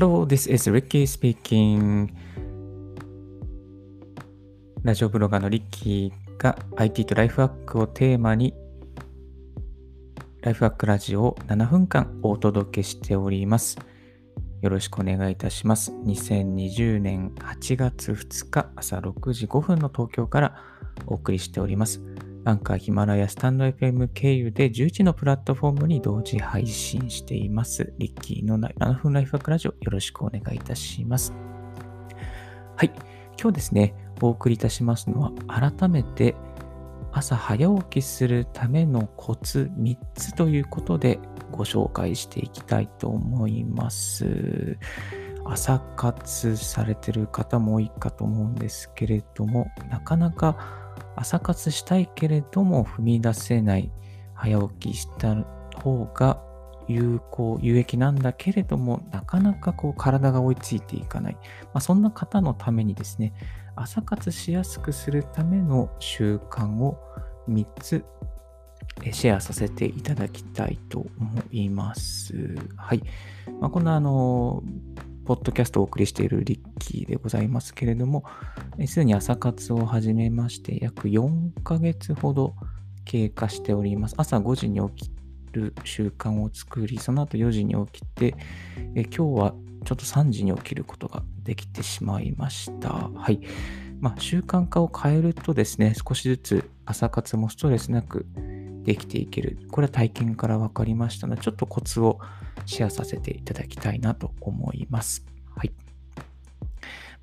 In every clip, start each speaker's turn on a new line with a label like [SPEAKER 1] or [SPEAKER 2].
[SPEAKER 1] Hello, this is Ricky speaking. ラジオブロガーのリッキーが IT とライフワークをテーマにライフワークラジオを7分間お届けしております。よろしくお願いいたします。2020年8月2日朝6時5分の東京からお送りしております。アンカー、ヒマラヤ、スタンド FM 経由で11のプラットフォームに同時配信しています。リッキーの7分ライフワークラジオよろしくお願いいたします。はい。今日ですね、お送りいたしますのは改めて朝早起きするためのコツ3つということでご紹介していきたいと思います。朝活されてる方も多いかと思うんですけれども、なかなか朝活したいけれども踏み出せない、早起きした方が有効、有益なんだけれども、なかなかこう体が追いついていかない。まあ、そんな方のためにですね、朝活しやすくするための習慣を3つシェアさせていただきたいと思います。はい。まあ、こんなあの、ポッドキャストをお送りしているリッキーでございますけれども、すでに朝活を始めまして、約4ヶ月ほど経過しております。朝5時に起きる習慣を作り、その後4時に起きて、え今日はちょっと3時に起きることができてしまいました。はい。まあ、習慣化を変えるとですね、少しずつ朝活もストレスなくできていける。これは体験から分かりましたので、ちょっとコツをシェアさせていただきたいなと思います。はい。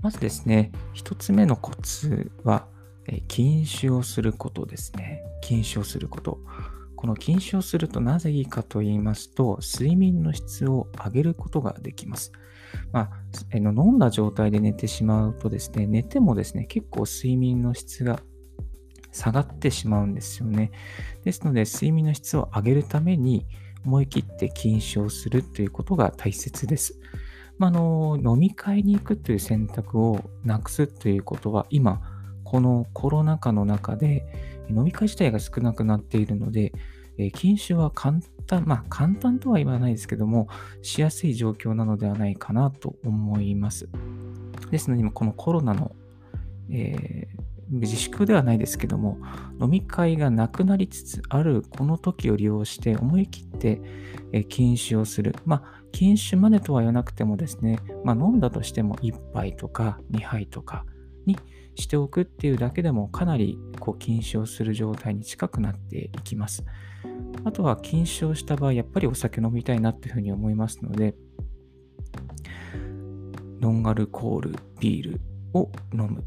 [SPEAKER 1] まずですね、一つ目のコツは、え禁酒をすることですね。禁酒をすること。この禁酒をするとなぜいいかと言いますと、睡眠の質を上げることができます。まあ、の飲んだ状態で寝てしまうとですね、寝てもですね、結構睡眠の質が下がってしまうんですよね。ですので、睡眠の質を上げるために、思い切って禁酒をするということが大切です。まあ、の飲み会に行くという選択をなくすということは、今、このコロナ禍の中で飲み会自体が少なくなっているので、え禁酒は簡単、まあ簡単とは言わないですけども、しやすい状況なのではないかなと思います。ですので、このコロナの、え、自粛ではないですけども、飲み会がなくなりつつあるこの時を利用して思い切って禁酒をする。まあ、禁酒までとは言わなくてもですね、まあ、飲んだとしても1杯とか2杯とかにしておくっていうだけでもかなりこう禁酒をする状態に近くなっていきます。あとは禁酒をした場合、やっぱりお酒飲みたいなっていうふうに思いますので、ノンアルコールビールを飲む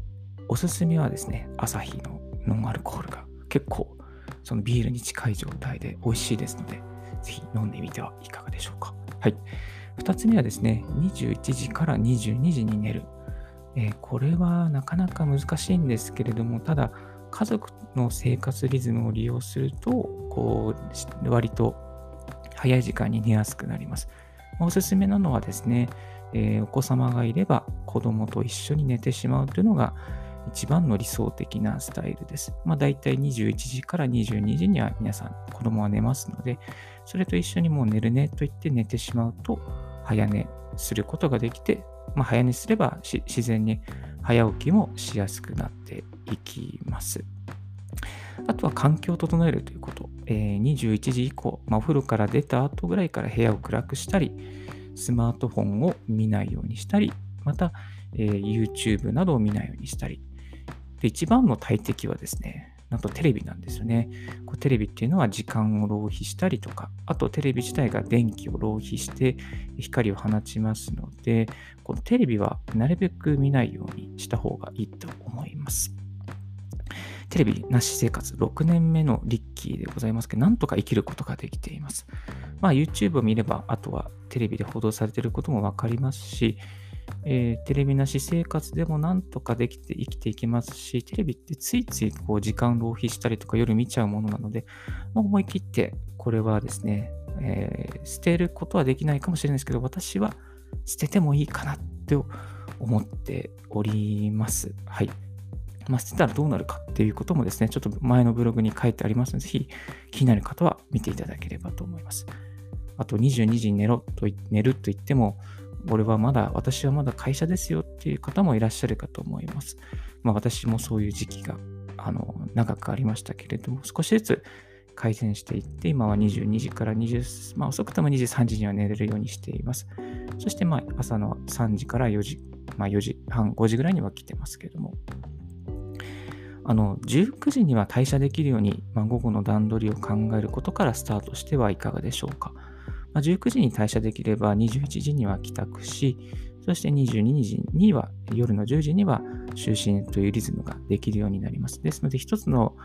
[SPEAKER 1] おすすめはですね、アサヒのノンアルコールが結構そのビールに近い状態で美味しいですので、ぜひ飲んでみてはいかがでしょうか。はい。2つ目はですね、21時から22時に寝る。えー、これはなかなか難しいんですけれども、ただ、家族の生活リズムを利用すると、こう、割と早い時間に寝やすくなります。おすすめなのはですね、えー、お子様がいれば子供と一緒に寝てしまうというのが一番の理想的なスタイルです。まあ大体21時から22時には皆さん子供は寝ますので、それと一緒にもう寝るねと言って寝てしまうと早寝することができて、まあ、早寝すれば自然に早起きもしやすくなっていきます。あとは環境を整えるということ。えー、21時以降、まあ、お風呂から出た後ぐらいから部屋を暗くしたり、スマートフォンを見ないようにしたり、また、えー、YouTube などを見ないようにしたり、で、一番の大敵はですね、なんとテレビなんですよね。こうテレビっていうのは時間を浪費したりとか、あとテレビ自体が電気を浪費して光を放ちますので、このテレビはなるべく見ないようにした方がいいと思います。テレビなし生活6年目のリッキーでございますけど、なんとか生きることができています。まあ YouTube を見れば、あとはテレビで報道されていることもわかりますし、えー、テレビなし生活でもなんとかできて生きていけますし、テレビってついついこう時間浪費したりとか夜見ちゃうものなので、思い切ってこれはですね、えー、捨てることはできないかもしれないですけど、私は捨ててもいいかなって思っております。はい。まあ、捨てたらどうなるかっていうこともですね、ちょっと前のブログに書いてありますので、ぜひ気になる方は見ていただければと思います。あと22時に寝ろと寝ると言っても、俺はまだ、私はまだ会社ですよっていう方もいらっしゃるかと思います。まあ、私もそういう時期があの長くありましたけれども、少しずつ改善していって、今は22時から20、まあ、遅くとも23時には寝れるようにしています。そして、まあ、朝の3時から4時、まあ、4時半、5時ぐらいには来てますけれども、あの19時には退社できるように、まあ、午後の段取りを考えることからスタートしてはいかがでしょうか。まあ、19時に退社できれば21時には帰宅し、そして22時には、夜の10時には就寝というリズムができるようになります。ですので、一つの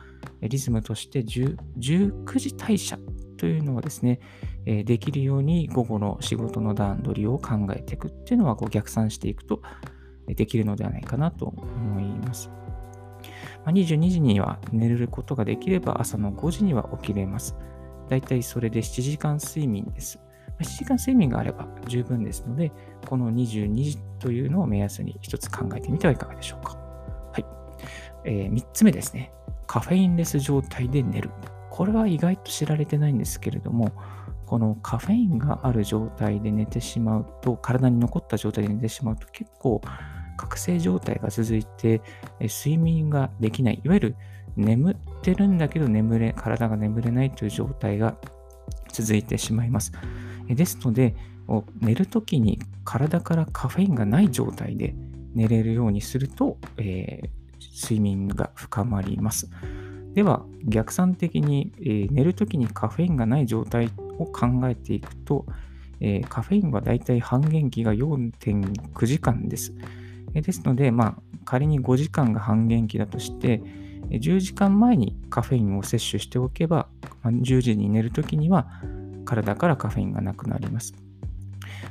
[SPEAKER 1] リズムとして19時退社というのをですね、できるように午後の仕事の段取りを考えていくっていうのはこう逆算していくとできるのではないかなと思います。22時には寝ることができれば朝の5時には起きれます。だいたいそれで7時間睡眠です。7時間睡眠があれば十分ですので、この22時というのを目安に一つ考えてみてはいかがでしょうか。はい。えー、3つ目ですね。カフェインレス状態で寝る。これは意外と知られてないんですけれども、このカフェインがある状態で寝てしまうと、体に残った状態で寝てしまうと結構覚醒状態が続いて、睡眠ができない、いわゆる眠ってるんだけど眠れ、体が眠れないという状態が続いてしまいます。ですので、寝るときに体からカフェインがない状態で寝れるようにすると、えー、睡眠が深まります。では、逆算的に、えー、寝るときにカフェインがない状態を考えていくと、えー、カフェインはだいたい半減期が4.9時間です。ですので、まあ、仮に5時間が半減期だとして、10時間前にカフェインを摂取しておけば、10時に寝るときには体からカフェインがなくなります。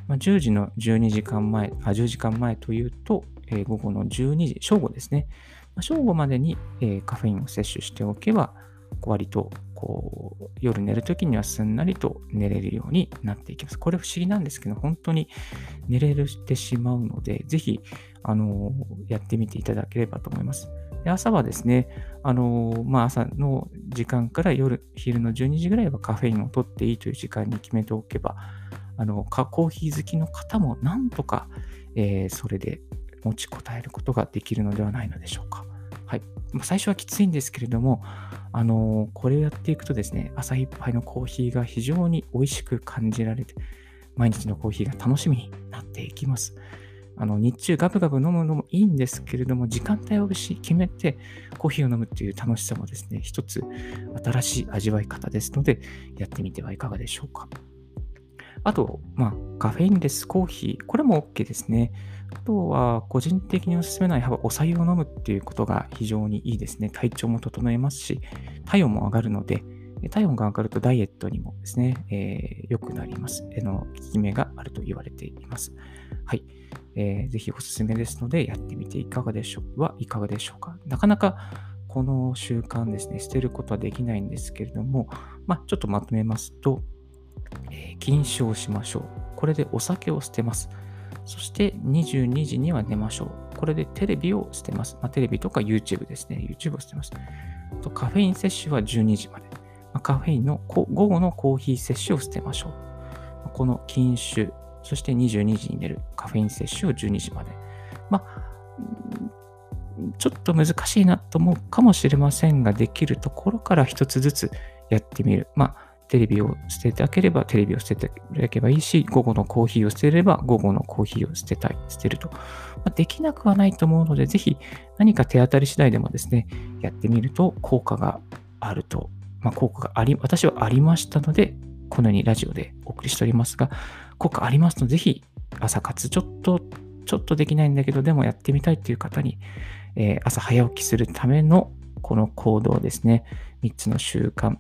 [SPEAKER 1] ま、10時の12時間前、あ10時間前というと、え、午後の12時、正午ですね。ま、正午までに、え、カフェインを摂取しておけば、割とこう夜寝るときにはすんなりと寝れるようになっていきます。これ不思議なんですけど、本当に寝れてしまうので、ぜひ、あのやってみていただければと思います。で朝はですね、あのまあ、朝の時間から夜、昼の12時ぐらいはカフェインを取っていいという時間に決めておけば、あのコーヒー好きの方もなんとか、えー、それで持ちこたえることができるのではないのでしょうか。はい。最初はきついんですけれども、あのこれをやっていくとですね、朝一杯のコーヒーが非常に美味しく感じられて、毎日のコーヒーが楽しみになっていきます。あの日中ガブガブ飲むのもいいんですけれども、時間帯を決めてコーヒーを飲むっていう楽しさもですね、一つ新しい味わい方ですので、やってみてはいかがでしょうか。あと、まあ、カフェインレスコーヒー、これも OK ですね。あとは、個人的におすすめなのは、お茶を飲むっていうことが非常にいいですね。体調も整えますし、体温も上がるので、体温が上がるとダイエットにもですね、えー、良くなります。えの効き目があると言われています。はい。えー、ぜひおすすめですので、やってみていかがでしょうはいかがでしょうか。なかなかこの習慣ですね、捨てることはできないんですけれども、まあ、ちょっとまとめますと、えー、禁酒をしましょう。これでお酒を捨てます。そして22時には寝ましょう。これでテレビを捨てます。まあ、テレビとか YouTube ですね。YouTube を捨てます。とカフェイン摂取は12時まで。カフェインの午後のコーヒー摂取を捨てましょう。この禁酒、そして22時に寝るカフェイン摂取を12時まで。まあ、ちょっと難しいなと思うかもしれませんが、できるところから一つずつやってみる。まあ、テレビを捨てたければテレビを捨てていただけばいいし、午後のコーヒーを捨てれば午後のコーヒーを捨てたい、捨てると。まあ、できなくはないと思うので、ぜひ何か手当たり次第でもですね、やってみると効果があると、まあ、効果があり、私はありましたので、このようにラジオでお送りしておりますが、効果ありますので、ぜひ朝活ちょっと、ちょっとできないんだけど、でもやってみたいという方に、えー、朝早起きするためのこの行動ですね、3つの習慣、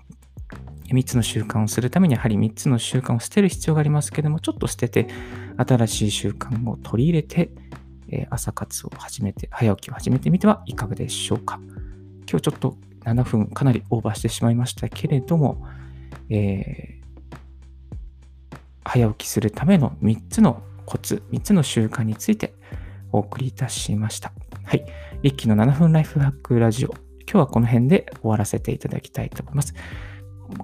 [SPEAKER 1] 3つの習慣をするためにやはり3つの習慣を捨てる必要がありますけども、ちょっと捨てて、新しい習慣を取り入れて、え朝活を始めて、早起きを始めてみてはいかがでしょうか。今日ちょっと7分かなりオーバーしてしまいましたけれども、えー、早起きするための3つのコツ、3つの習慣についてお送りいたしました。はい。リッキーの7分ライフハックラジオ。今日はこの辺で終わらせていただきたいと思います。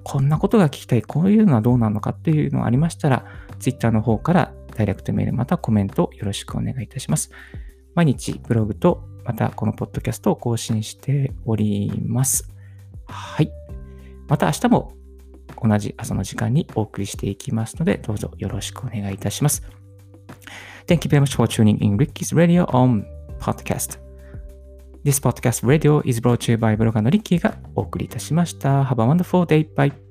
[SPEAKER 1] こんなことが聞きたい、こういうのはどうなのかっていうのがありましたら、Twitter の方からダイレクトメールまたコメントよろしくお願いいたします。毎日ブログとまたこのポッドキャストを更新しております。はい。また明日も同じ朝の時間にお送りしていきますので、どうぞよろしくお願いいたします。Thank you very much for tuning in Ricky's Radio on Podcast. This podcast radio is brought to you by ブロガーのリッキーがお送りいたしました。Have a wonderful day. Bye.